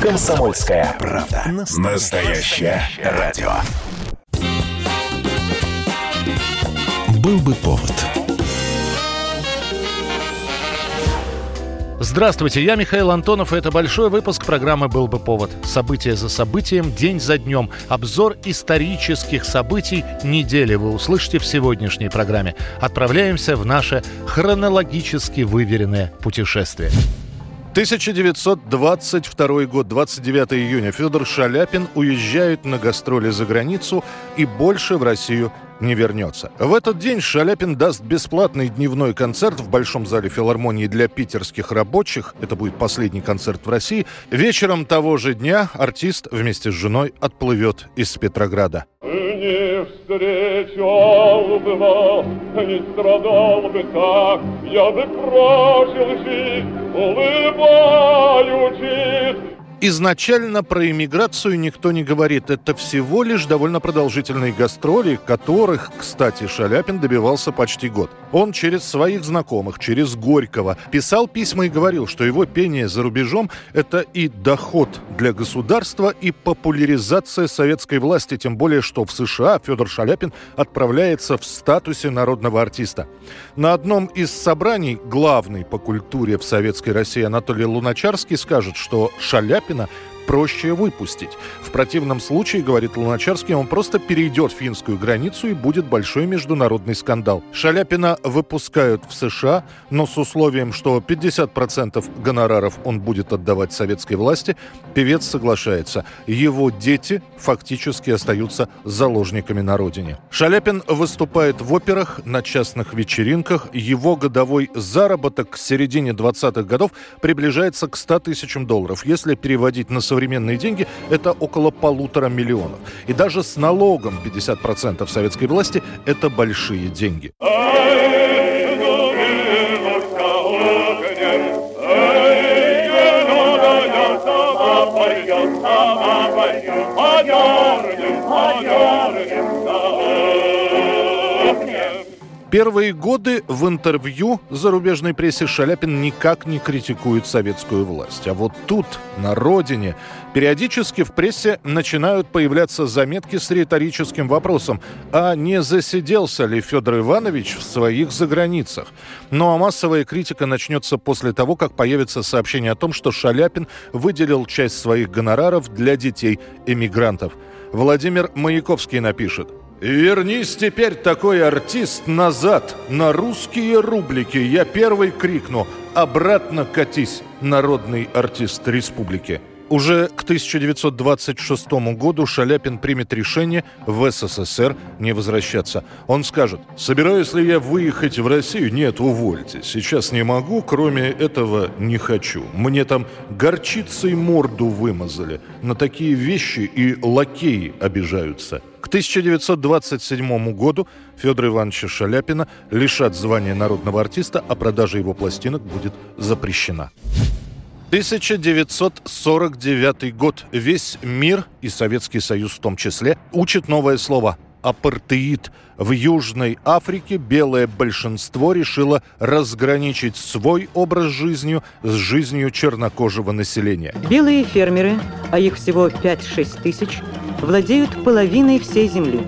Комсомольская правда. Настоящее радио. Был бы повод. Здравствуйте, я Михаил Антонов, и это большой выпуск программы «Был бы повод». События за событием, день за днем. Обзор исторических событий недели вы услышите в сегодняшней программе. Отправляемся в наше хронологически выверенное путешествие. 1922 год, 29 июня. Федор Шаляпин уезжает на гастроли за границу и больше в Россию не вернется. В этот день Шаляпин даст бесплатный дневной концерт в Большом зале филармонии для питерских рабочих. Это будет последний концерт в России. Вечером того же дня артист вместе с женой отплывет из Петрограда. Не встречал бы вас, не страдал бы так, я бы прожил жизнь, улыбаючись. Изначально про иммиграцию никто не говорит. Это всего лишь довольно продолжительные гастроли, которых, кстати, Шаляпин добивался почти год. Он через своих знакомых, через Горького писал письма и говорил, что его пение за рубежом – это и доход для государства, и популяризация советской власти, тем более, что в США Федор Шаляпин отправляется в статусе народного артиста. На одном из собраний главный по культуре в Советской России Анатолий Луначарский скажет, что Шаляпин Шаляпина проще выпустить. В противном случае, говорит Луначарский, он просто перейдет финскую границу и будет большой международный скандал. Шаляпина выпускают в США, но с условием, что 50% гонораров он будет отдавать советской власти, певец соглашается. Его дети фактически остаются заложниками на родине. Шаляпин выступает в операх, на частных вечеринках. Его годовой заработок к середине 20-х годов приближается к 100 тысячам долларов. Если переводить на современные современные деньги это около полутора миллионов. И даже с налогом 50% советской власти это большие деньги. Первые годы в интервью зарубежной прессе Шаляпин никак не критикует советскую власть. А вот тут, на родине, периодически в прессе начинают появляться заметки с риторическим вопросом, а не засиделся ли Федор Иванович в своих заграницах? Ну а массовая критика начнется после того, как появится сообщение о том, что Шаляпин выделил часть своих гонораров для детей эмигрантов. Владимир Маяковский напишет – Вернись теперь такой артист назад, на русские рублики. Я первый крикну «Обратно катись, народный артист республики». Уже к 1926 году Шаляпин примет решение в СССР не возвращаться. Он скажет, собираюсь ли я выехать в Россию? Нет, увольте. Сейчас не могу, кроме этого не хочу. Мне там горчицей морду вымазали. На такие вещи и лакеи обижаются. К 1927 году Федора Ивановича Шаляпина лишат звания народного артиста, а продажа его пластинок будет запрещена. 1949 год. Весь мир, и Советский Союз в том числе, учит новое слово апартеид. В Южной Африке белое большинство решило разграничить свой образ жизни с жизнью чернокожего населения. Белые фермеры, а их всего 5-6 тысяч, владеют половиной всей земли.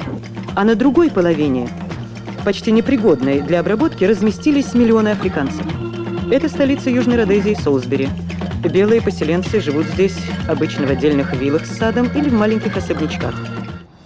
А на другой половине, почти непригодной для обработки, разместились миллионы африканцев. Это столица Южной Родезии Солсбери – Белые поселенцы живут здесь обычно в отдельных виллах с садом или в маленьких особнячках.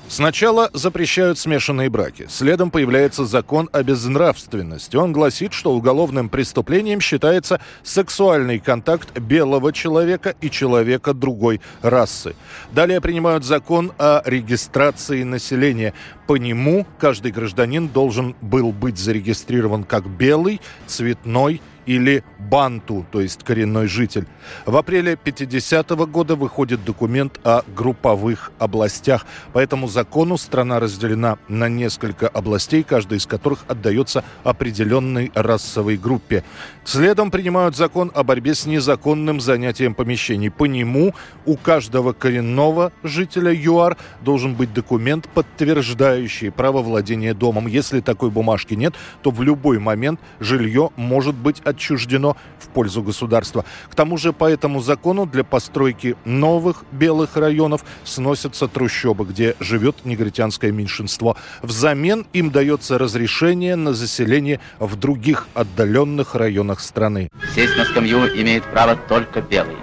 Сначала запрещают смешанные браки. Следом появляется закон о безнравственности. Он гласит, что уголовным преступлением считается сексуальный контакт белого человека и человека другой расы. Далее принимают закон о регистрации населения. По нему каждый гражданин должен был быть зарегистрирован как белый, цветной или банту, то есть коренной житель. В апреле 50 -го года выходит документ о групповых областях. По этому закону страна разделена на несколько областей, каждая из которых отдается определенной расовой группе. Следом принимают закон о борьбе с незаконным занятием помещений. По нему у каждого коренного жителя ЮАР должен быть документ, подтверждающий право владения домом. Если такой бумажки нет, то в любой момент жилье может быть отделено отчуждено в пользу государства. К тому же по этому закону для постройки новых белых районов сносятся трущобы, где живет негритянское меньшинство. Взамен им дается разрешение на заселение в других отдаленных районах страны. Сесть на скамью имеет право только белый.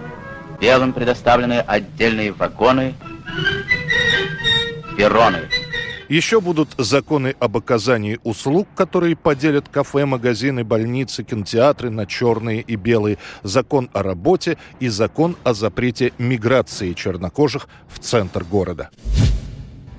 Белым предоставлены отдельные вагоны, перроны. Еще будут законы об оказании услуг, которые поделят кафе, магазины, больницы, кинотеатры на черные и белые, закон о работе и закон о запрете миграции чернокожих в центр города.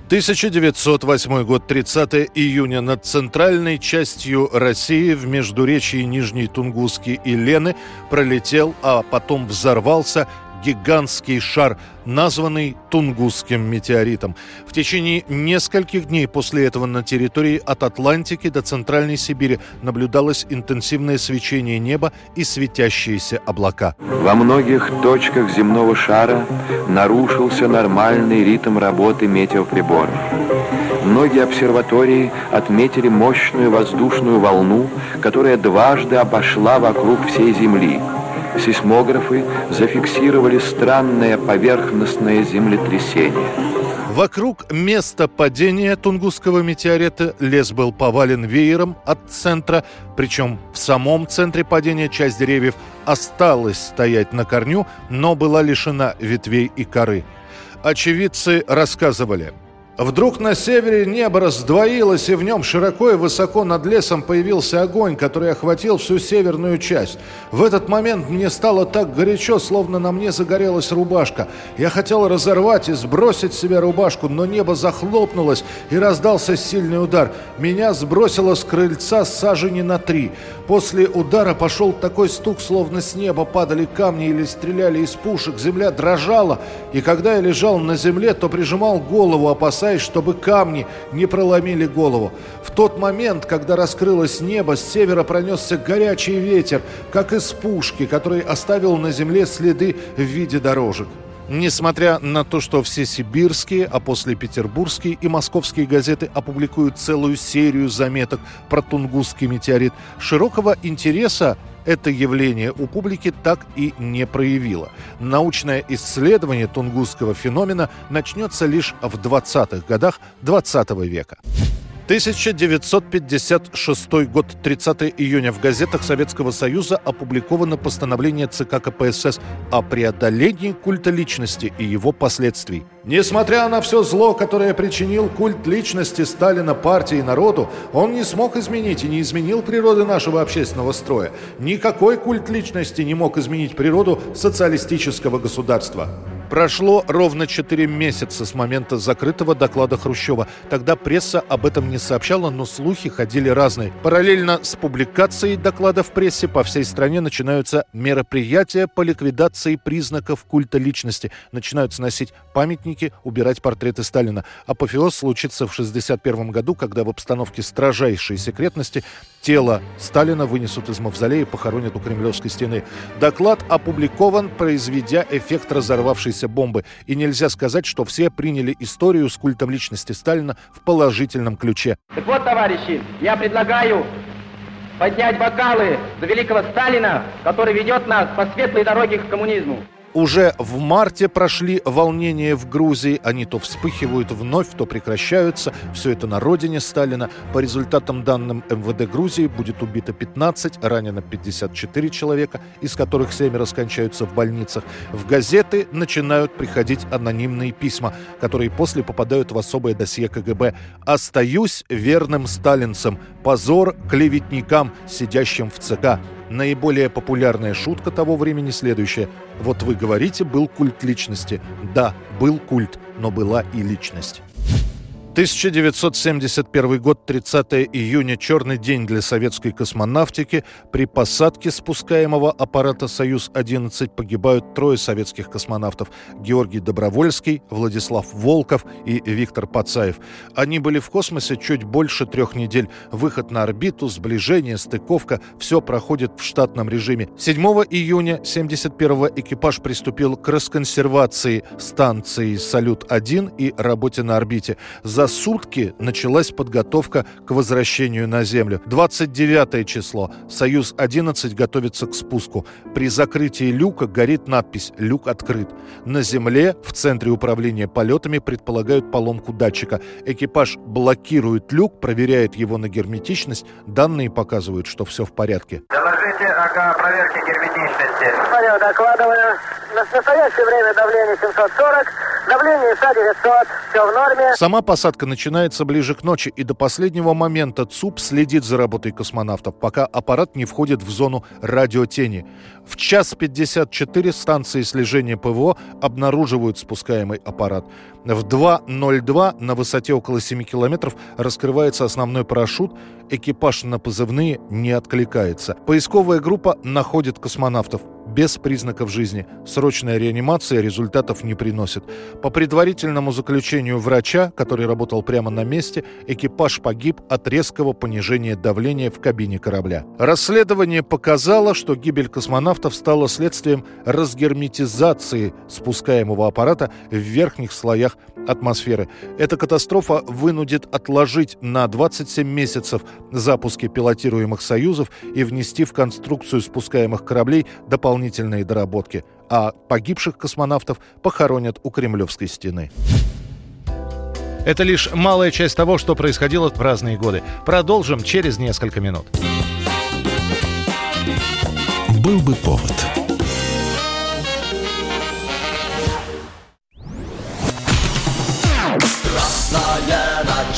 1908 год, 30 июня. Над центральной частью России в междуречии Нижней Тунгуски и Лены пролетел, а потом взорвался гигантский шар, названный Тунгусским метеоритом. В течение нескольких дней после этого на территории от Атлантики до Центральной Сибири наблюдалось интенсивное свечение неба и светящиеся облака. Во многих точках земного шара нарушился нормальный ритм работы метеоприборов. Многие обсерватории отметили мощную воздушную волну, которая дважды обошла вокруг всей Земли – Сейсмографы зафиксировали странное поверхностное землетрясение. Вокруг места падения Тунгусского метеорита лес был повален веером от центра, причем в самом центре падения часть деревьев осталась стоять на корню, но была лишена ветвей и коры. Очевидцы рассказывали – Вдруг на севере небо раздвоилось, и в нем широко и высоко над лесом появился огонь, который охватил всю северную часть. В этот момент мне стало так горячо, словно на мне загорелась рубашка. Я хотел разорвать и сбросить с себя рубашку, но небо захлопнулось, и раздался сильный удар. Меня сбросило с крыльца сажени на три. После удара пошел такой стук, словно с неба падали камни или стреляли из пушек. Земля дрожала, и когда я лежал на земле, то прижимал голову, опасаясь опасаясь, чтобы камни не проломили голову. В тот момент, когда раскрылось небо, с севера пронесся горячий ветер, как из пушки, который оставил на земле следы в виде дорожек. Несмотря на то, что все сибирские, а после петербургские и московские газеты опубликуют целую серию заметок про Тунгусский метеорит, широкого интереса это явление у публики так и не проявило. Научное исследование тунгусского феномена начнется лишь в 20-х годах 20 века. 1956 год, 30 июня. В газетах Советского Союза опубликовано постановление ЦК КПСС о преодолении культа личности и его последствий. Несмотря на все зло, которое причинил культ личности Сталина партии и народу, он не смог изменить и не изменил природы нашего общественного строя. Никакой культ личности не мог изменить природу социалистического государства. Прошло ровно 4 месяца с момента закрытого доклада Хрущева. Тогда пресса об этом не сообщала, но слухи ходили разные. Параллельно с публикацией доклада в прессе по всей стране начинаются мероприятия по ликвидации признаков культа личности. Начинают сносить памятники, убирать портреты Сталина. Апофеоз случится в 1961 году, когда в обстановке строжайшей секретности тело Сталина вынесут из мавзолея и похоронят у Кремлевской стены. Доклад опубликован, произведя эффект разорвавшейся бомбы, и нельзя сказать, что все приняли историю с культом личности Сталина в положительном ключе. Так вот, товарищи, я предлагаю поднять бокалы за великого Сталина, который ведет нас по светлой дороге к коммунизму. Уже в марте прошли волнения в Грузии. Они то вспыхивают вновь, то прекращаются. Все это на родине Сталина. По результатам данным МВД Грузии будет убито 15, ранено 54 человека, из которых семеро скончаются в больницах. В газеты начинают приходить анонимные письма, которые после попадают в особое досье КГБ. «Остаюсь верным сталинцем. Позор клеветникам, сидящим в ЦК». Наиболее популярная шутка того времени следующая. Вот вы говорите, был культ личности. Да, был культ, но была и личность. 1971 год, 30 июня, черный день для советской космонавтики. При посадке спускаемого аппарата «Союз-11» погибают трое советских космонавтов. Георгий Добровольский, Владислав Волков и Виктор Пацаев. Они были в космосе чуть больше трех недель. Выход на орбиту, сближение, стыковка – все проходит в штатном режиме. 7 июня 71-го экипаж приступил к расконсервации станции «Салют-1» и работе на орбите. За за сутки началась подготовка к возвращению на Землю. 29 число. «Союз-11» готовится к спуску. При закрытии люка горит надпись «Люк открыт». На Земле, в центре управления полетами, предполагают поломку датчика. Экипаж блокирует люк, проверяет его на герметичность. Данные показывают, что все в порядке. Доложите ага, проверки герметичности. Понял, докладываю. На настоящее время давление 740, давление ИСа 900, все в норме. Сама посадка начинается ближе к ночи, и до последнего момента ЦУП следит за работой космонавтов, пока аппарат не входит в зону радиотени. В час 54 станции слежения ПВО обнаруживают спускаемый аппарат. В 2.02 на высоте около 7 километров раскрывается основной парашют. Экипаж на позывные не откликается. Поисковая группа находит космонавтов без признаков жизни. Срочная реанимация результатов не приносит. По предварительному заключению врача, который работал прямо на месте, экипаж погиб от резкого понижения давления в кабине корабля. Расследование показало, что гибель космонавтов стала следствием разгерметизации спускаемого аппарата в верхних слоях атмосферы. Эта катастрофа вынудит отложить на 27 месяцев запуски пилотируемых «Союзов» и внести в конструкцию спускаемых кораблей дополнительные доработки, а погибших космонавтов похоронят у Кремлевской стены. Это лишь малая часть того, что происходило в разные годы. Продолжим через несколько минут. Был бы повод.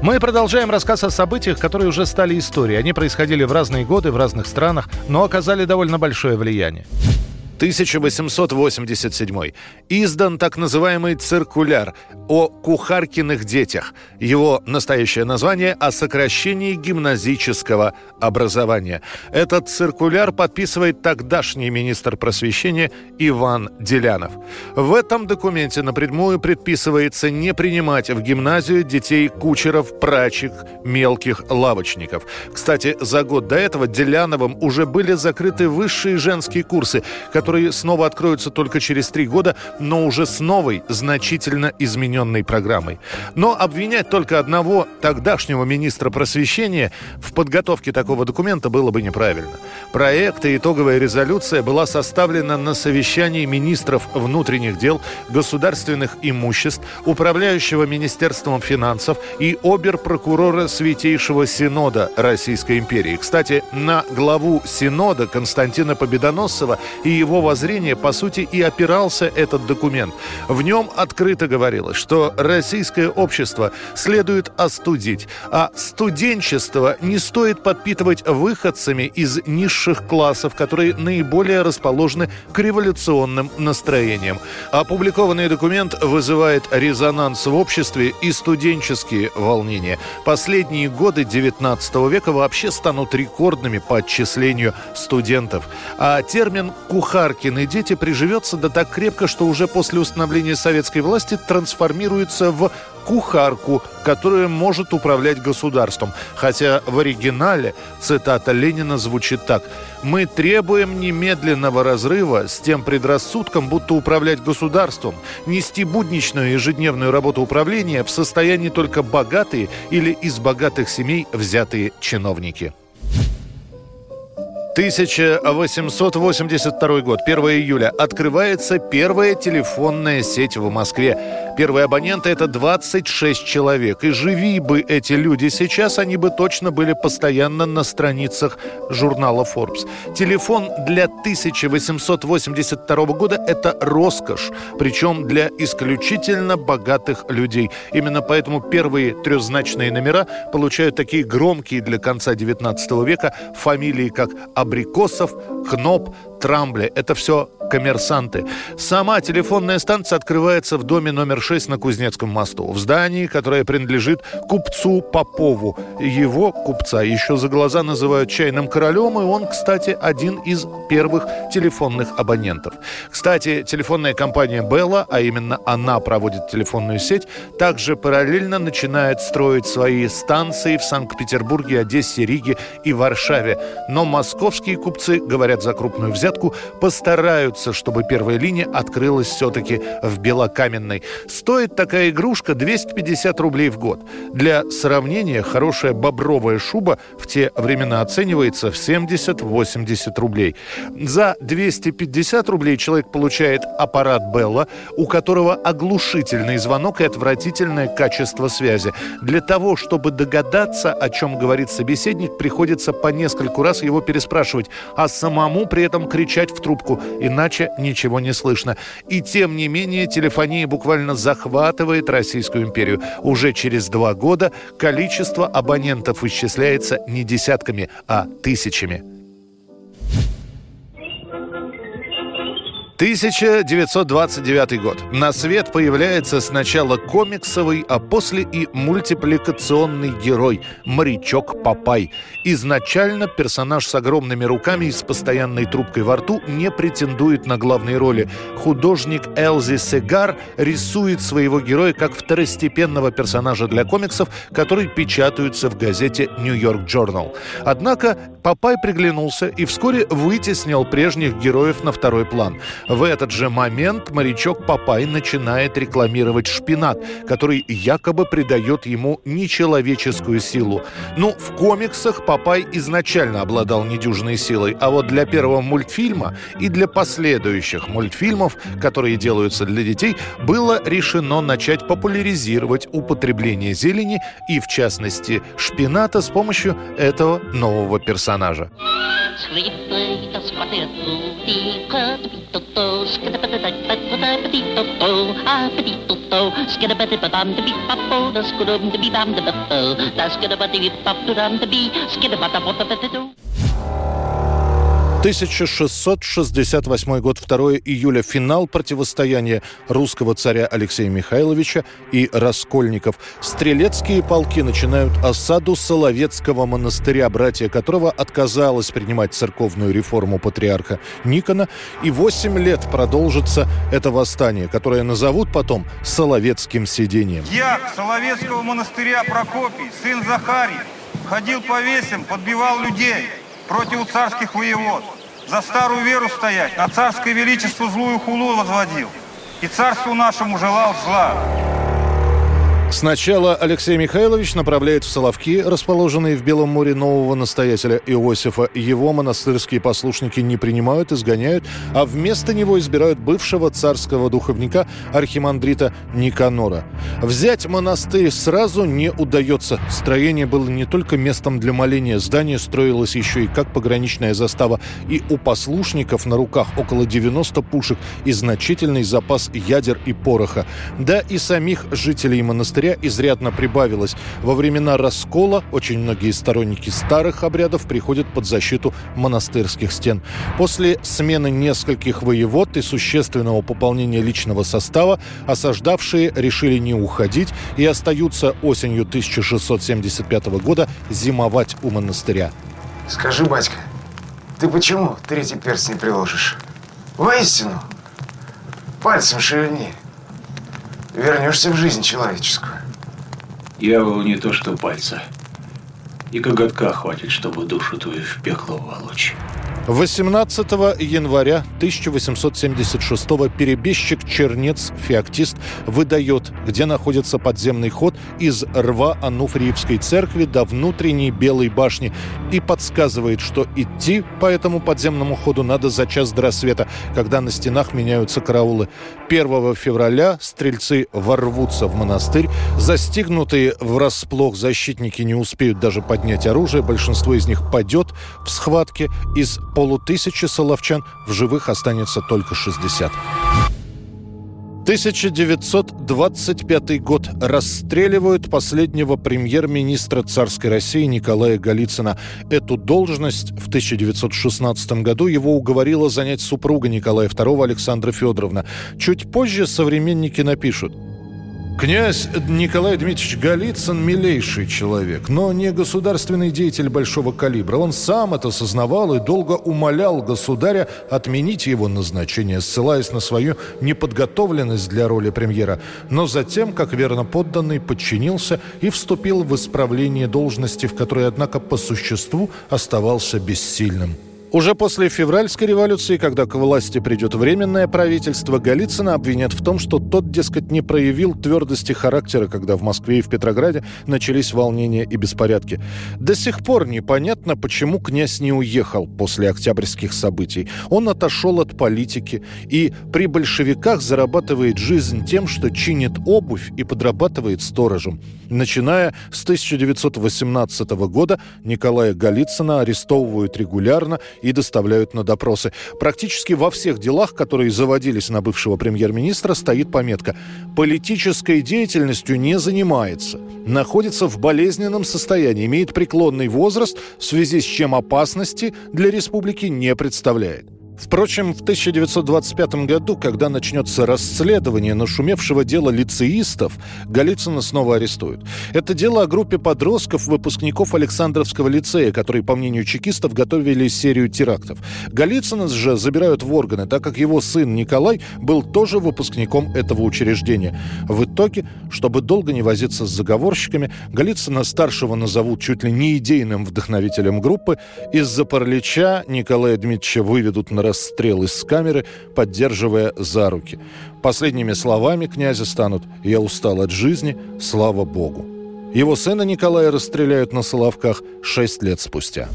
Мы продолжаем рассказ о событиях, которые уже стали историей. Они происходили в разные годы, в разных странах, но оказали довольно большое влияние. 1887. Издан так называемый циркуляр о кухаркиных детях. Его настоящее название – о сокращении гимназического образования. Этот циркуляр подписывает тогдашний министр просвещения Иван Делянов. В этом документе напрямую предписывается не принимать в гимназию детей кучеров, прачек, мелких лавочников. Кстати, за год до этого Деляновым уже были закрыты высшие женские курсы, которые снова откроются только через три года, но уже с новой, значительно измененной программой. Но обвинять только одного тогдашнего министра просвещения в подготовке такого документа было бы неправильно. Проект и итоговая резолюция была составлена на совещании министров внутренних дел, государственных имуществ, управляющего Министерством финансов и обер-прокурора Святейшего Синода Российской империи. Кстати, на главу Синода Константина Победоносцева и его воззрение, по сути, и опирался этот документ. В нем открыто говорилось, что российское общество следует остудить, а студенчество не стоит подпитывать выходцами из низших классов, которые наиболее расположены к революционным настроениям. Опубликованный документ вызывает резонанс в обществе и студенческие волнения. Последние годы XIX века вообще станут рекордными по отчислению студентов. А термин «кухаркины дети» приживется да так крепко, что уже после установления советской власти трансформируется в кухарку, которая может управлять государством. Хотя в оригинале цитата Ленина звучит так. «Мы требуем немедленного разрыва с тем предрассудком, будто управлять государством, нести будничную ежедневную работу управления в состоянии только богатые или из богатых семей взятые чиновники». 1882 год, 1 июля. Открывается первая телефонная сеть в Москве. Первые абоненты – это 26 человек. И живи бы эти люди сейчас, они бы точно были постоянно на страницах журнала Forbes. Телефон для 1882 года – это роскошь, причем для исключительно богатых людей. Именно поэтому первые трехзначные номера получают такие громкие для конца 19 века фамилии, как Абрикосов, Кноп, Трамбле. Это все коммерсанты. Сама телефонная станция открывается в доме номер 6 на Кузнецком мосту. В здании, которое принадлежит купцу Попову. Его, купца, еще за глаза называют чайным королем, и он, кстати, один из первых телефонных абонентов. Кстати, телефонная компания Белла, а именно она проводит телефонную сеть, также параллельно начинает строить свои станции в Санкт-Петербурге, Одессе, Риге и Варшаве. Но московские купцы, говорят за крупную взятку, постараются добьется, чтобы первая линия открылась все-таки в Белокаменной. Стоит такая игрушка 250 рублей в год. Для сравнения, хорошая бобровая шуба в те времена оценивается в 70-80 рублей. За 250 рублей человек получает аппарат Белла, у которого оглушительный звонок и отвратительное качество связи. Для того, чтобы догадаться, о чем говорит собеседник, приходится по нескольку раз его переспрашивать, а самому при этом кричать в трубку, иначе иначе ничего не слышно. И тем не менее телефония буквально захватывает Российскую империю. Уже через два года количество абонентов исчисляется не десятками, а тысячами. 1929 год. На свет появляется сначала комиксовый, а после и мультипликационный герой – морячок Папай. Изначально персонаж с огромными руками и с постоянной трубкой во рту не претендует на главные роли. Художник Элзи Сегар рисует своего героя как второстепенного персонажа для комиксов, которые печатаются в газете «Нью-Йорк Джорнал». Однако Папай приглянулся и вскоре вытеснил прежних героев на второй план – в этот же момент морячок Папай начинает рекламировать шпинат, который якобы придает ему нечеловеческую силу. Ну, в комиксах Папай изначально обладал недюжной силой, а вот для первого мультфильма и для последующих мультфильмов, которые делаются для детей, было решено начать популяризировать употребление зелени и, в частности, шпината с помощью этого нового персонажа. Skidabadoo, bo, ah petit bo, skidabada babam to be papo, the skidum to be bam the bo, the skidabada be papo dam to be skidabada what the do. 1668 год, 2 июля, финал противостояния русского царя Алексея Михайловича и раскольников. Стрелецкие полки начинают осаду Соловецкого монастыря, братья которого отказалось принимать церковную реформу патриарха Никона. И 8 лет продолжится это восстание, которое назовут потом Соловецким сидением. Я Соловецкого монастыря Прокопий, сын Захарий, ходил по весям, подбивал людей – против царских воевод. За старую веру стоять, на царское величество злую хулу возводил. И царству нашему желал зла. Сначала Алексей Михайлович направляет в Соловки, расположенные в Белом море нового настоятеля Иосифа. Его монастырские послушники не принимают, изгоняют, а вместо него избирают бывшего царского духовника архимандрита Никанора. Взять монастырь сразу не удается. Строение было не только местом для моления, здание строилось еще и как пограничная застава. И у послушников на руках около 90 пушек и значительный запас ядер и пороха. Да и самих жителей монастыря монастыря изрядно прибавилось. Во времена раскола очень многие сторонники старых обрядов приходят под защиту монастырских стен. После смены нескольких воевод и существенного пополнения личного состава осаждавшие решили не уходить и остаются осенью 1675 года зимовать у монастыря. Скажи, батька, ты почему третий перст не приложишь? Воистину, пальцем шевельни вернешься в жизнь человеческую. Дьяволу не то что пальца. И коготка хватит, чтобы душу твою в пекло уволочь. 18 января 1876 перебежчик Чернец Феоктист выдает, где находится подземный ход из рва Ануфриевской церкви до внутренней Белой башни и подсказывает, что идти по этому подземному ходу надо за час до рассвета, когда на стенах меняются караулы. 1 февраля стрельцы ворвутся в монастырь. Застигнутые врасплох защитники не успеют даже поднять оружие. Большинство из них падет в схватке. Из полутысячи соловчан в живых останется только 60. 1925 год. Расстреливают последнего премьер-министра царской России Николая Голицына. Эту должность в 1916 году его уговорила занять супруга Николая II Александра Федоровна. Чуть позже современники напишут – Князь Николай Дмитриевич Голицын – милейший человек, но не государственный деятель большого калибра. Он сам это сознавал и долго умолял государя отменить его назначение, ссылаясь на свою неподготовленность для роли премьера. Но затем, как верно подданный, подчинился и вступил в исправление должности, в которой, однако, по существу оставался бессильным. Уже после февральской революции, когда к власти придет временное правительство, Голицына обвинят в том, что тот, дескать, не проявил твердости характера, когда в Москве и в Петрограде начались волнения и беспорядки. До сих пор непонятно, почему князь не уехал после октябрьских событий. Он отошел от политики и при большевиках зарабатывает жизнь тем, что чинит обувь и подрабатывает сторожем. Начиная с 1918 года Николая Голицына арестовывают регулярно и доставляют на допросы. Практически во всех делах, которые заводились на бывшего премьер-министра, стоит пометка «Политической деятельностью не занимается, находится в болезненном состоянии, имеет преклонный возраст, в связи с чем опасности для республики не представляет». Впрочем, в 1925 году, когда начнется расследование нашумевшего дела лицеистов, Голицына снова арестуют. Это дело о группе подростков, выпускников Александровского лицея, которые, по мнению чекистов, готовили серию терактов. Голицына же забирают в органы, так как его сын Николай был тоже выпускником этого учреждения. В итоге, чтобы долго не возиться с заговорщиками, Голицына старшего назовут чуть ли не идейным вдохновителем группы. Из-за паралича Николая Дмитриевича выведут на расстрел из камеры, поддерживая за руки. Последними словами князя станут «Я устал от жизни, слава Богу». Его сына Николая расстреляют на Соловках шесть лет спустя.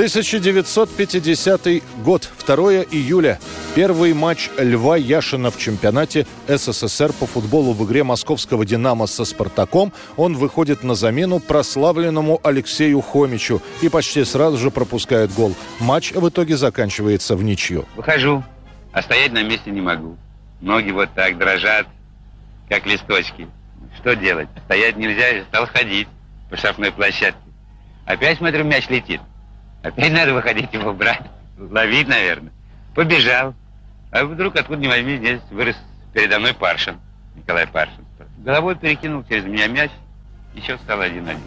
1950 год, 2 июля. Первый матч Льва Яшина в чемпионате СССР по футболу в игре московского «Динамо» со «Спартаком». Он выходит на замену прославленному Алексею Хомичу и почти сразу же пропускает гол. Матч в итоге заканчивается в ничью. Выхожу, а стоять на месте не могу. Ноги вот так дрожат, как листочки. Что делать? Стоять нельзя, стал ходить по шахматной площадке. Опять смотрю, мяч летит. Опять надо выходить его брать. Ловить, наверное. Побежал. А вдруг, откуда ни возьми, здесь вырос передо мной Паршин. Николай Паршин. Головой перекинул через меня мяч. Еще стал один-один.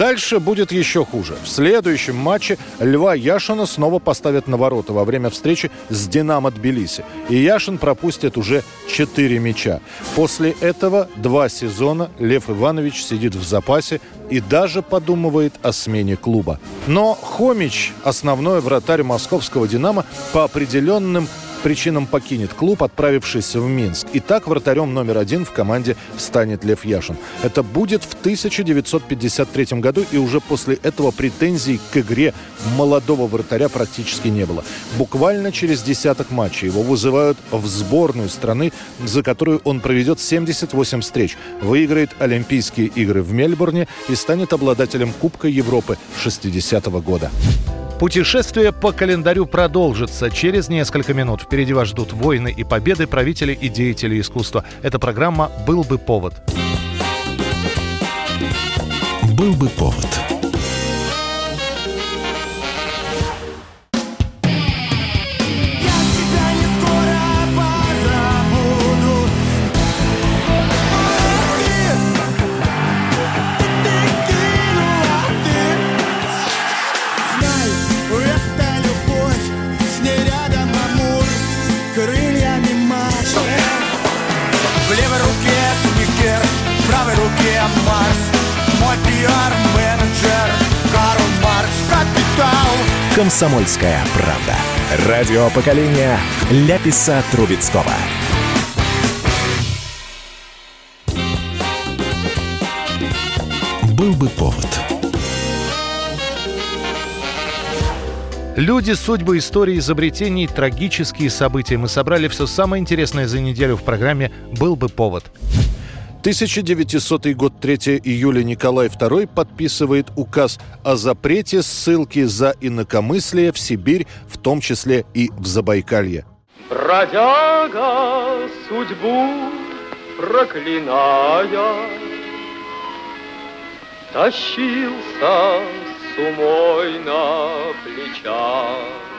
Дальше будет еще хуже. В следующем матче Льва Яшина снова поставят на ворота во время встречи с «Динамо Тбилиси». И Яшин пропустит уже 4 мяча. После этого два сезона Лев Иванович сидит в запасе и даже подумывает о смене клуба. Но Хомич, основной вратарь московского «Динамо», по определенным причинам покинет клуб, отправившись в Минск. И так вратарем номер один в команде станет Лев Яшин. Это будет в 1953 году, и уже после этого претензий к игре молодого вратаря практически не было. Буквально через десяток матчей его вызывают в сборную страны, за которую он проведет 78 встреч, выиграет Олимпийские игры в Мельбурне и станет обладателем Кубка Европы 60 -го года. Путешествие по календарю продолжится. Через несколько минут впереди вас ждут войны и победы правителей и деятелей искусства. Эта программа «Был бы повод». «Был бы повод» «Комсомольская правда». Радио поколения Ляписа Трубецкого. Был бы повод. Люди, судьбы, истории, изобретений, трагические события. Мы собрали все самое интересное за неделю в программе «Был бы повод». 1900 год, 3 июля Николай II подписывает указ о запрете ссылки за инакомыслие в Сибирь, в том числе и в Забайкалье. Бродяга судьбу проклиная, Тащился с умой на плечах.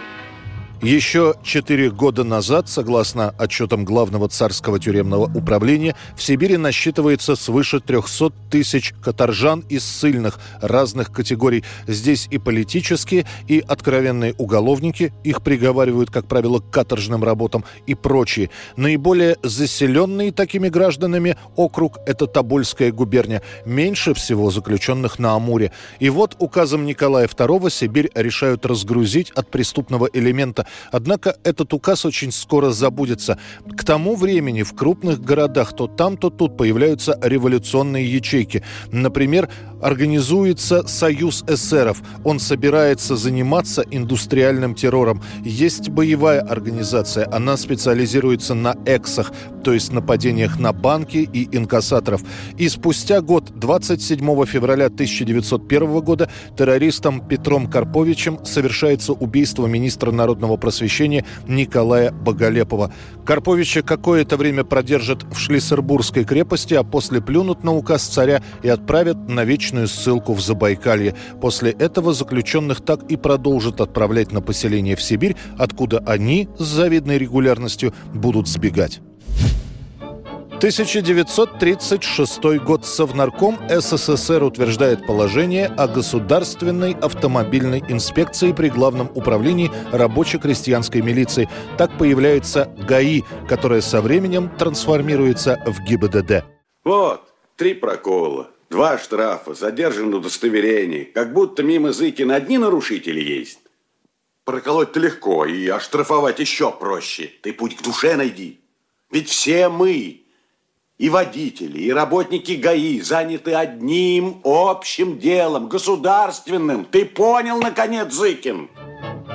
Еще четыре года назад, согласно отчетам Главного царского тюремного управления, в Сибири насчитывается свыше 300 тысяч каторжан из ссыльных разных категорий. Здесь и политические, и откровенные уголовники, их приговаривают, как правило, к каторжным работам и прочие. Наиболее заселенный такими гражданами округ – это Тобольская губерния. Меньше всего заключенных на Амуре. И вот указом Николая II Сибирь решают разгрузить от преступного элемента Однако этот указ очень скоро забудется. К тому времени в крупных городах то там, то тут появляются революционные ячейки. Например, организуется Союз эсеров. Он собирается заниматься индустриальным террором. Есть боевая организация. Она специализируется на эксах, то есть нападениях на банки и инкассаторов. И спустя год, 27 февраля 1901 года, террористом Петром Карповичем совершается убийство министра народного просвещения Николая Боголепова. Карповича какое-то время продержат в Шлиссербургской крепости, а после плюнут на указ царя и отправят на вечную ссылку в Забайкалье. После этого заключенных так и продолжат отправлять на поселение в Сибирь, откуда они с завидной регулярностью будут сбегать. 1936 год. Совнарком СССР утверждает положение о государственной автомобильной инспекции при Главном управлении рабоче-крестьянской милиции. Так появляется ГАИ, которая со временем трансформируется в ГИБДД. Вот, три прокола, два штрафа, задержано удостоверение. Как будто мимо Зыкина одни нарушители есть. Проколоть-то легко, и оштрафовать еще проще. Ты путь к душе найди. Ведь все мы, и водители, и работники ГАИ заняты одним общим делом, государственным. Ты понял, наконец, Зыкин?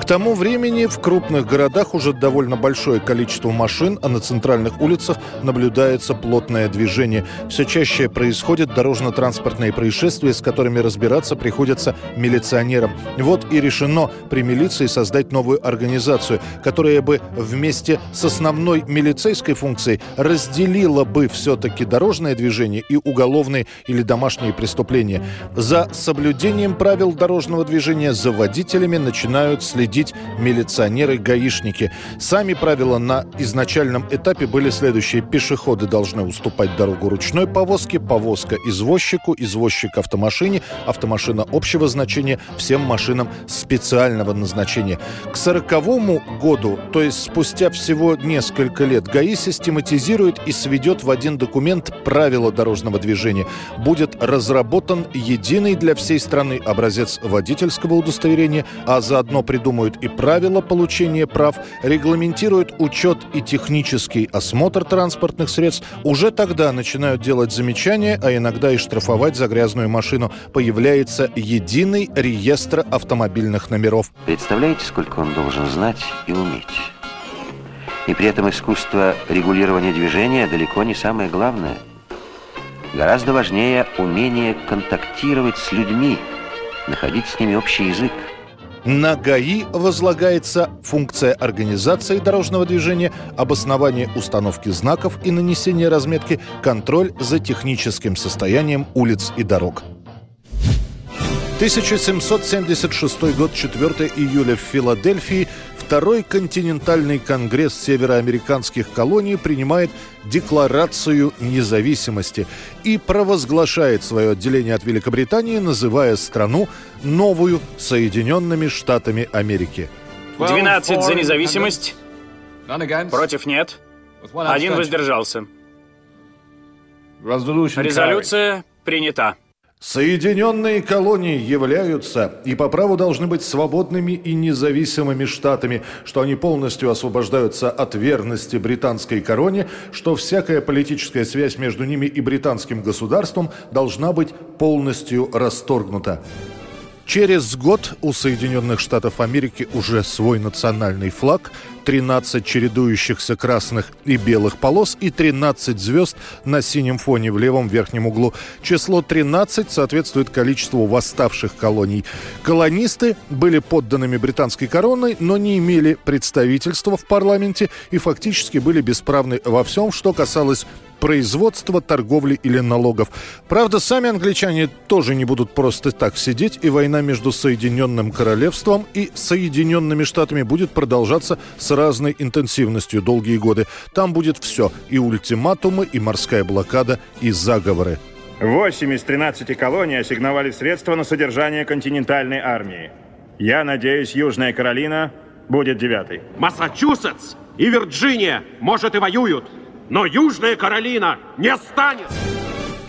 К тому времени в крупных городах уже довольно большое количество машин, а на центральных улицах наблюдается плотное движение. Все чаще происходят дорожно-транспортные происшествия, с которыми разбираться приходится милиционерам. Вот и решено при милиции создать новую организацию, которая бы вместе с основной милицейской функцией разделила бы все-таки дорожное движение и уголовные или домашние преступления. За соблюдением правил дорожного движения за водителями начинают следить следить милиционеры-гаишники. Сами правила на изначальном этапе были следующие. Пешеходы должны уступать дорогу ручной повозке, повозка извозчику, извозчик автомашине, автомашина общего значения, всем машинам специального назначения. К сороковому году, то есть спустя всего несколько лет, ГАИ систематизирует и сведет в один документ правила дорожного движения. Будет разработан единый для всей страны образец водительского удостоверения, а заодно придумают формируют и правила получения прав, регламентируют учет и технический осмотр транспортных средств, уже тогда начинают делать замечания, а иногда и штрафовать за грязную машину. Появляется единый реестр автомобильных номеров. Представляете, сколько он должен знать и уметь? И при этом искусство регулирования движения далеко не самое главное. Гораздо важнее умение контактировать с людьми, находить с ними общий язык. На ГАИ возлагается функция организации дорожного движения, обоснование установки знаков и нанесения разметки, контроль за техническим состоянием улиц и дорог. 1776 год, 4 июля в Филадельфии Второй континентальный конгресс североамериканских колоний принимает Декларацию независимости и провозглашает свое отделение от Великобритании, называя страну новую Соединенными Штатами Америки. 12 за независимость. Против нет. Один воздержался. Резолюция принята. Соединенные колонии являются и по праву должны быть свободными и независимыми штатами, что они полностью освобождаются от верности британской короне, что всякая политическая связь между ними и британским государством должна быть полностью расторгнута. Через год у Соединенных Штатов Америки уже свой национальный флаг, 13 чередующихся красных и белых полос и 13 звезд на синем фоне в левом верхнем углу. Число 13 соответствует количеству восставших колоний. Колонисты были подданными британской короной, но не имели представительства в парламенте и фактически были бесправны во всем, что касалось производства, торговли или налогов. Правда, сами англичане тоже не будут просто так сидеть, и война между Соединенным Королевством и Соединенными Штатами будет продолжаться с разной интенсивностью долгие годы. Там будет все – и ультиматумы, и морская блокада, и заговоры. Восемь из 13 колоний ассигновали средства на содержание континентальной армии. Я надеюсь, Южная Каролина будет девятой. Массачусетс и Вирджиния, может, и воюют, но Южная Каролина не станет!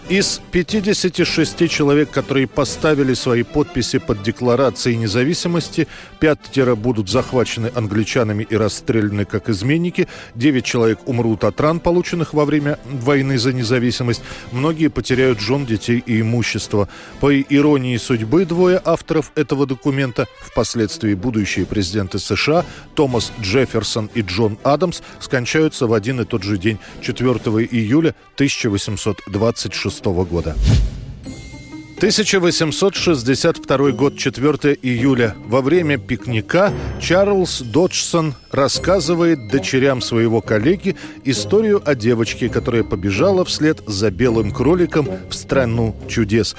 Из 56 человек, которые поставили свои подписи под декларацией независимости, пятеро будут захвачены англичанами и расстреляны как изменники, девять человек умрут от ран, полученных во время войны за независимость, многие потеряют жен, детей и имущество. По иронии судьбы, двое авторов этого документа, впоследствии будущие президенты США, Томас Джефферсон и Джон Адамс, скончаются в один и тот же день, 4 июля 1826 года. 1862 год, 4 июля. Во время пикника Чарльз Доджсон рассказывает дочерям своего коллеги историю о девочке, которая побежала вслед за белым кроликом в страну чудес.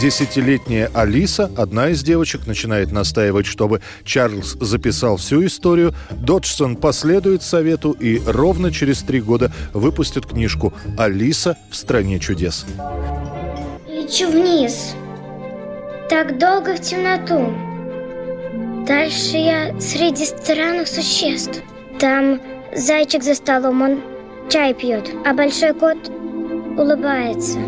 Десятилетняя Алиса, одна из девочек, начинает настаивать, чтобы Чарльз записал всю историю. Доджсон последует совету и ровно через три года выпустит книжку «Алиса в стране чудес». Лечу вниз. Так долго в темноту. Дальше я среди странных существ. Там зайчик за столом, он чай пьет, а большой кот улыбается.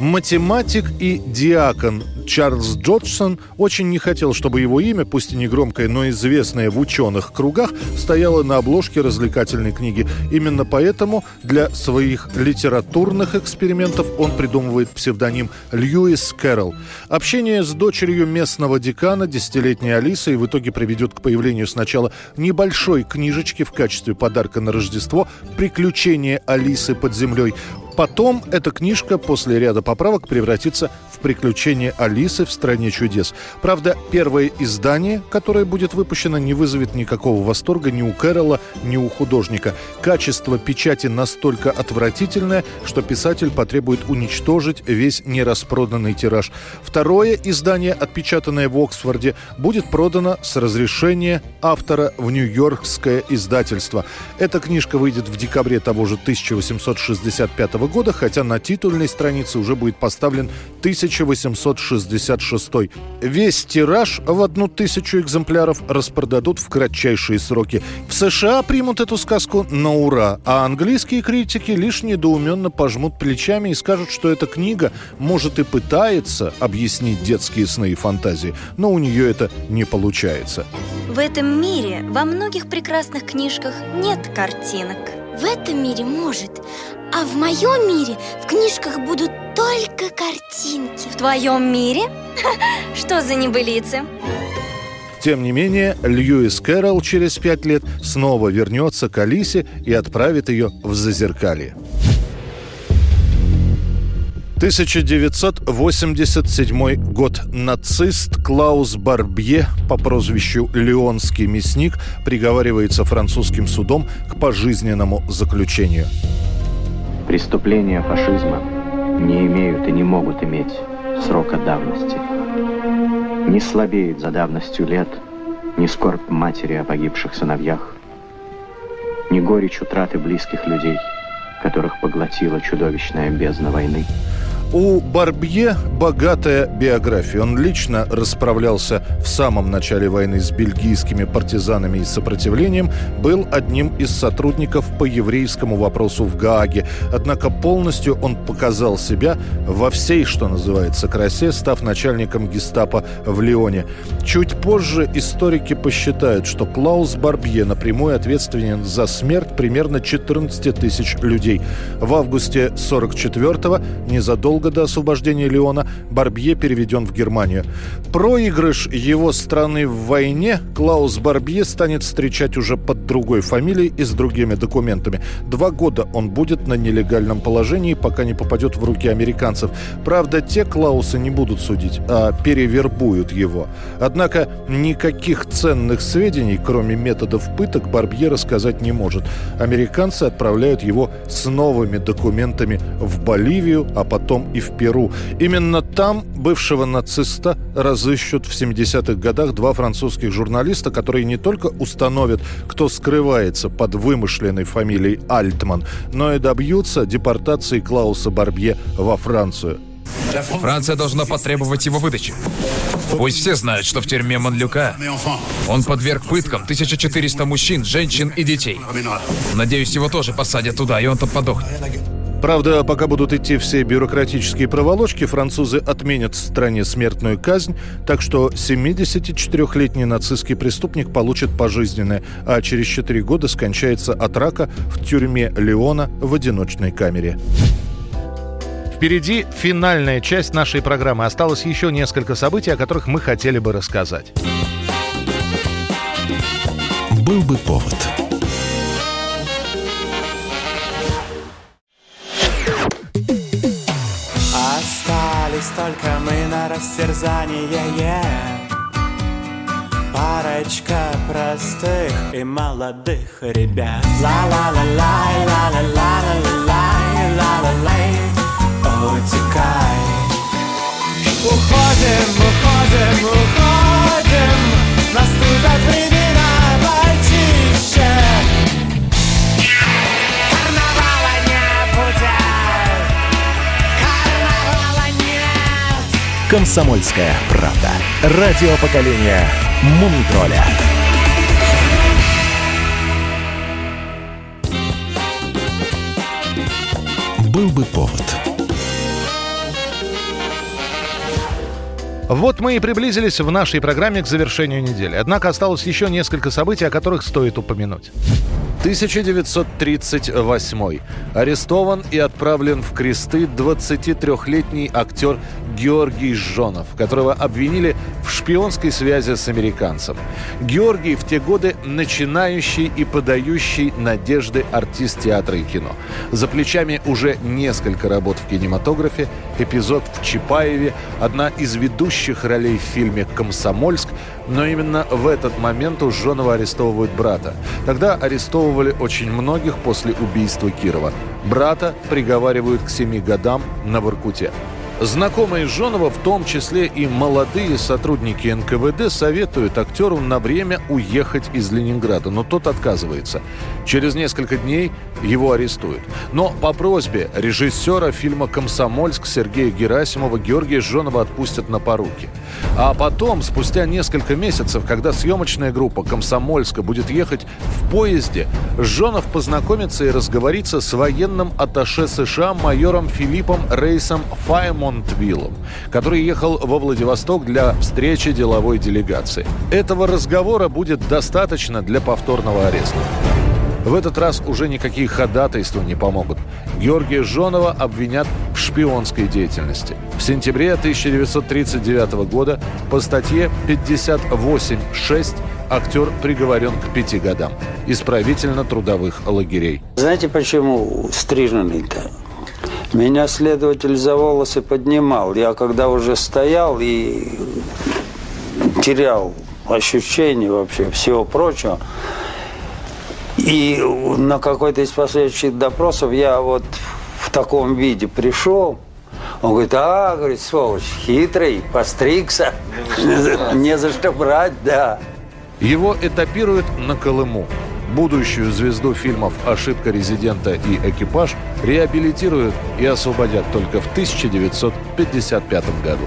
Математик и диакон Чарльз Джорджсон очень не хотел, чтобы его имя, пусть и не громкое, но известное в ученых кругах, стояло на обложке развлекательной книги. Именно поэтому для своих литературных экспериментов он придумывает псевдоним Льюис Кэрролл. Общение с дочерью местного декана, десятилетней Алисой, в итоге приведет к появлению сначала небольшой книжечки в качестве подарка на Рождество «Приключения Алисы под землей», Потом эта книжка после ряда поправок превратится в приключения Алисы в «Стране чудес». Правда, первое издание, которое будет выпущено, не вызовет никакого восторга ни у Кэрола, ни у художника. Качество печати настолько отвратительное, что писатель потребует уничтожить весь нераспроданный тираж. Второе издание, отпечатанное в Оксфорде, будет продано с разрешения автора в Нью-Йоркское издательство. Эта книжка выйдет в декабре того же 1865 года, хотя на титульной странице уже будет поставлен 1866. Весь тираж в одну тысячу экземпляров распродадут в кратчайшие сроки. В США примут эту сказку на ура, а английские критики лишь недоуменно пожмут плечами и скажут, что эта книга, может, и пытается объяснить детские сны и фантазии, но у нее это не получается. В этом мире во многих прекрасных книжках нет картинок. В этом мире может, а в моем мире в книжках будут только картинки. В твоем мире? Что за небылицы? Тем не менее, Льюис Кэрролл через пять лет снова вернется к Алисе и отправит ее в Зазеркалье. 1987 год. Нацист Клаус Барбье по прозвищу Леонский мясник приговаривается французским судом к пожизненному заключению. Преступления фашизма не имеют и не могут иметь срока давности. Не слабеет за давностью лет ни скорбь матери о погибших сыновьях, ни горечь утраты близких людей, которых поглотила чудовищная бездна войны. У Барбье богатая биография. Он лично расправлялся в самом начале войны с бельгийскими партизанами и сопротивлением, был одним из сотрудников по еврейскому вопросу в Гааге. Однако полностью он показал себя во всей, что называется, красе, став начальником гестапо в Лионе. Чуть позже историки посчитают, что Клаус Барбье напрямую ответственен за смерть примерно 14 тысяч людей. В августе 44-го, незадолго незадолго до освобождения Леона Барбье переведен в Германию. Проигрыш его страны в войне Клаус Барбье станет встречать уже под другой фамилией и с другими документами. Два года он будет на нелегальном положении, пока не попадет в руки американцев. Правда, те Клаусы не будут судить, а перевербуют его. Однако никаких ценных сведений, кроме методов пыток, Барбье рассказать не может. Американцы отправляют его с новыми документами в Боливию, а потом и в Перу. Именно там бывшего нациста разыщут в 70-х годах два французских журналиста, которые не только установят, кто скрывается под вымышленной фамилией Альтман, но и добьются депортации Клауса Барбье во Францию. Франция должна потребовать его выдачи. Пусть все знают, что в тюрьме Монлюка он подверг пыткам 1400 мужчин, женщин и детей. Надеюсь, его тоже посадят туда, и он там подохнет. Правда, пока будут идти все бюрократические проволочки, французы отменят в стране смертную казнь, так что 74-летний нацистский преступник получит пожизненное, а через 4 года скончается от рака в тюрьме Леона в одиночной камере. Впереди финальная часть нашей программы. Осталось еще несколько событий, о которых мы хотели бы рассказать. Был бы повод. Остались только мы на растерзание. Парочка простых и молодых ребят. Ла-ла-ла-лай, ла-ла-ла-ла-лай, ла-ла-лай. Утекай. Уходим, уходим, уходим. Наступят времена Комсомольская правда. Радио поколения Мумитроля. Был бы повод. Вот мы и приблизились в нашей программе к завершению недели. Однако осталось еще несколько событий, о которых стоит упомянуть. 1938. Арестован и отправлен в кресты 23-летний актер Георгий Жонов, которого обвинили в шпионской связи с американцем. Георгий в те годы начинающий и подающий надежды артист театра и кино. За плечами уже несколько работ в кинематографе, эпизод в Чапаеве, одна из ведущих ролей в фильме «Комсомольск», но именно в этот момент у Жонова арестовывают брата. Тогда арестовывали очень многих после убийства Кирова. Брата приговаривают к семи годам на Воркуте. Знакомые Жонова, в том числе и молодые сотрудники НКВД, советуют актеру на время уехать из Ленинграда, но тот отказывается. Через несколько дней его арестуют. Но по просьбе режиссера фильма «Комсомольск» Сергея Герасимова Георгия Жонова отпустят на поруки. А потом, спустя несколько месяцев, когда съемочная группа «Комсомольска» будет ехать в поезде, Жонов познакомится и разговорится с военным атташе США майором Филиппом Рейсом Файмонтвиллом, который ехал во Владивосток для встречи деловой делегации. Этого разговора будет достаточно для повторного ареста. В этот раз уже никакие ходатайства не помогут. Георгия Жонова обвинят в шпионской деятельности. В сентябре 1939 года по статье 58.6 актер приговорен к пяти годам исправительно-трудовых лагерей. Знаете, почему стриженный-то? Меня следователь за волосы поднимал. Я когда уже стоял и терял ощущение вообще всего прочего, и на какой-то из последующих допросов я вот в таком виде пришел. Он говорит, а, говорит, сволочь, хитрый, постригся. Не за что брать, да. Его этапируют на Колыму. Будущую звезду фильмов «Ошибка резидента» и «Экипаж» реабилитируют и освободят только в 1955 году.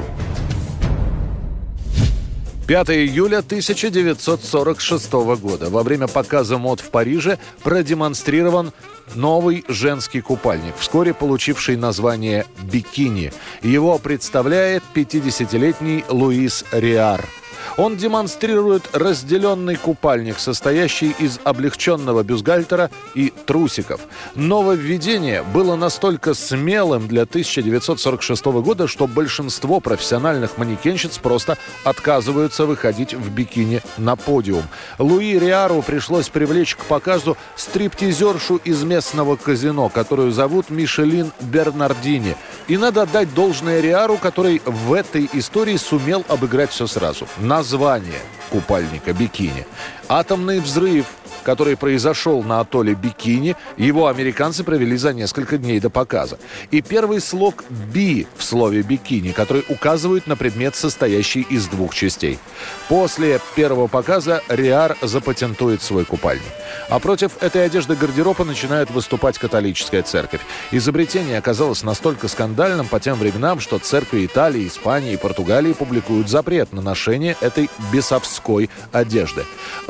5 июля 1946 года. Во время показа мод в Париже продемонстрирован новый женский купальник, вскоре получивший название «Бикини». Его представляет 50-летний Луис Риар – он демонстрирует разделенный купальник, состоящий из облегченного бюстгальтера и трусиков. Нововведение было настолько смелым для 1946 года, что большинство профессиональных манекенщиц просто отказываются выходить в бикини на подиум. Луи Риару пришлось привлечь к показу стриптизершу из местного казино, которую зовут Мишелин Бернардини. И надо отдать должное Риару, который в этой истории сумел обыграть все сразу. Название купальника бикини. Атомный взрыв который произошел на атолле Бикини, его американцы провели за несколько дней до показа. И первый слог «би» в слове «бикини», который указывает на предмет, состоящий из двух частей. После первого показа Риар запатентует свой купальник. А против этой одежды гардероба начинает выступать католическая церковь. Изобретение оказалось настолько скандальным по тем временам, что церкви Италии, Испании и Португалии публикуют запрет на ношение этой бесовской одежды.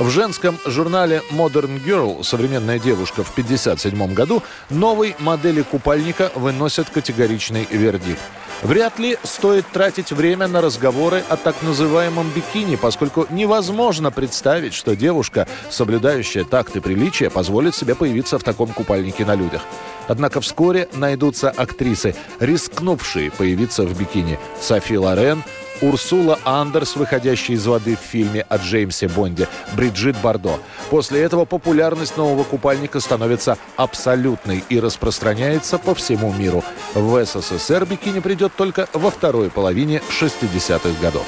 В женском журнале Modern Girl, современная девушка в 1957 году, новой модели купальника выносят категоричный вердикт. Вряд ли стоит тратить время на разговоры о так называемом бикини, поскольку невозможно представить, что девушка, соблюдающая такт и приличие, позволит себе появиться в таком купальнике на людях. Однако вскоре найдутся актрисы, рискнувшие появиться в бикини. Софи Лорен, Урсула Андерс, выходящая из воды в фильме о Джеймсе Бонде, Бриджит Бардо. После этого популярность нового купальника становится абсолютной и распространяется по всему миру. В СССР бикини придет только во второй половине 60-х годов.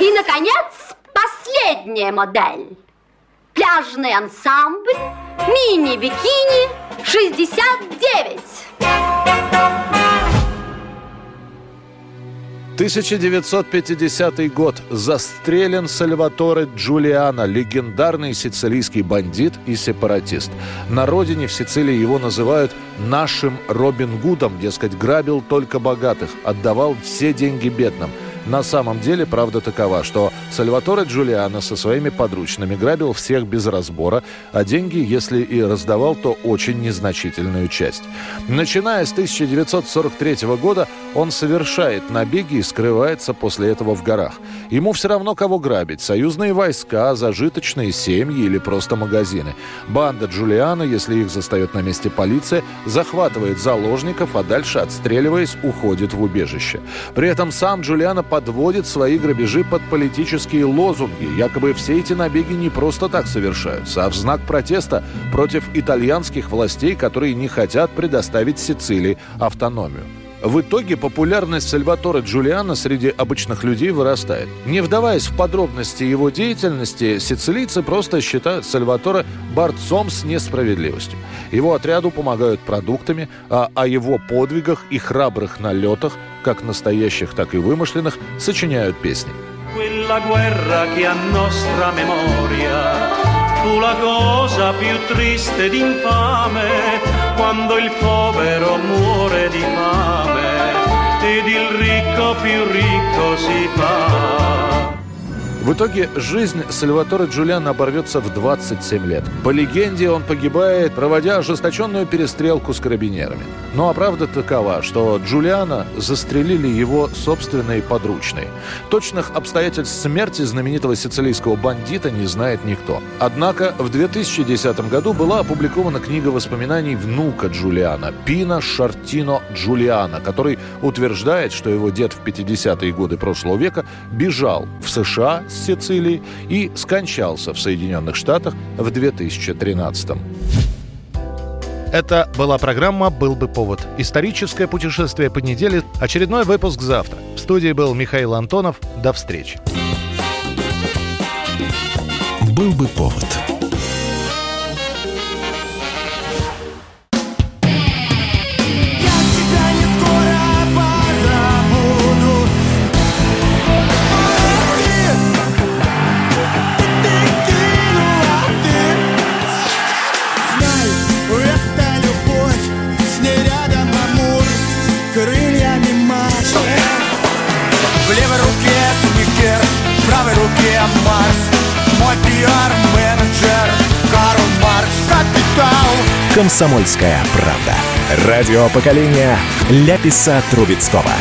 И, наконец, последняя модель. Пляжный ансамбль, мини-бикини 69. 1950 год. Застрелен Сальваторе Джулиано, легендарный сицилийский бандит и сепаратист. На родине в Сицилии его называют «нашим Робин Гудом», дескать, грабил только богатых, отдавал все деньги бедным – на самом деле правда такова, что Сальваторе Джулиано со своими подручными грабил всех без разбора, а деньги, если и раздавал, то очень незначительную часть. Начиная с 1943 года он совершает набеги и скрывается после этого в горах. Ему все равно кого грабить – союзные войска, зажиточные семьи или просто магазины. Банда Джулиана, если их застает на месте полиция, захватывает заложников, а дальше, отстреливаясь, уходит в убежище. При этом сам Джулиано подводит свои грабежи под политические лозунги. Якобы все эти набеги не просто так совершаются, а в знак протеста против итальянских властей, которые не хотят предоставить Сицилии автономию. В итоге популярность Сальватора Джулиана среди обычных людей вырастает. Не вдаваясь в подробности его деятельности, сицилийцы просто считают Сальватора борцом с несправедливостью. Его отряду помогают продуктами, а о его подвигах и храбрых налетах, как настоящих, так и вымышленных, сочиняют песни. Ed il ricco più ricco si fa. В итоге жизнь Сальватора Джулиана оборвется в 27 лет. По легенде, он погибает, проводя ожесточенную перестрелку с карабинерами. Ну а правда такова, что Джулиана застрелили его собственные подручные. Точных обстоятельств смерти знаменитого сицилийского бандита не знает никто. Однако в 2010 году была опубликована книга воспоминаний внука Джулиана, Пина Шартино Джулиана, который утверждает, что его дед в 50-е годы прошлого века бежал в США с Сицилии и скончался в Соединенных Штатах в 2013 Это была программа «Был бы повод». Историческое путешествие по неделе. Очередной выпуск завтра. В студии был Михаил Антонов. До встречи. «Был бы повод» «Комсомольская правда». Радио поколения Ляписа Трубецкого.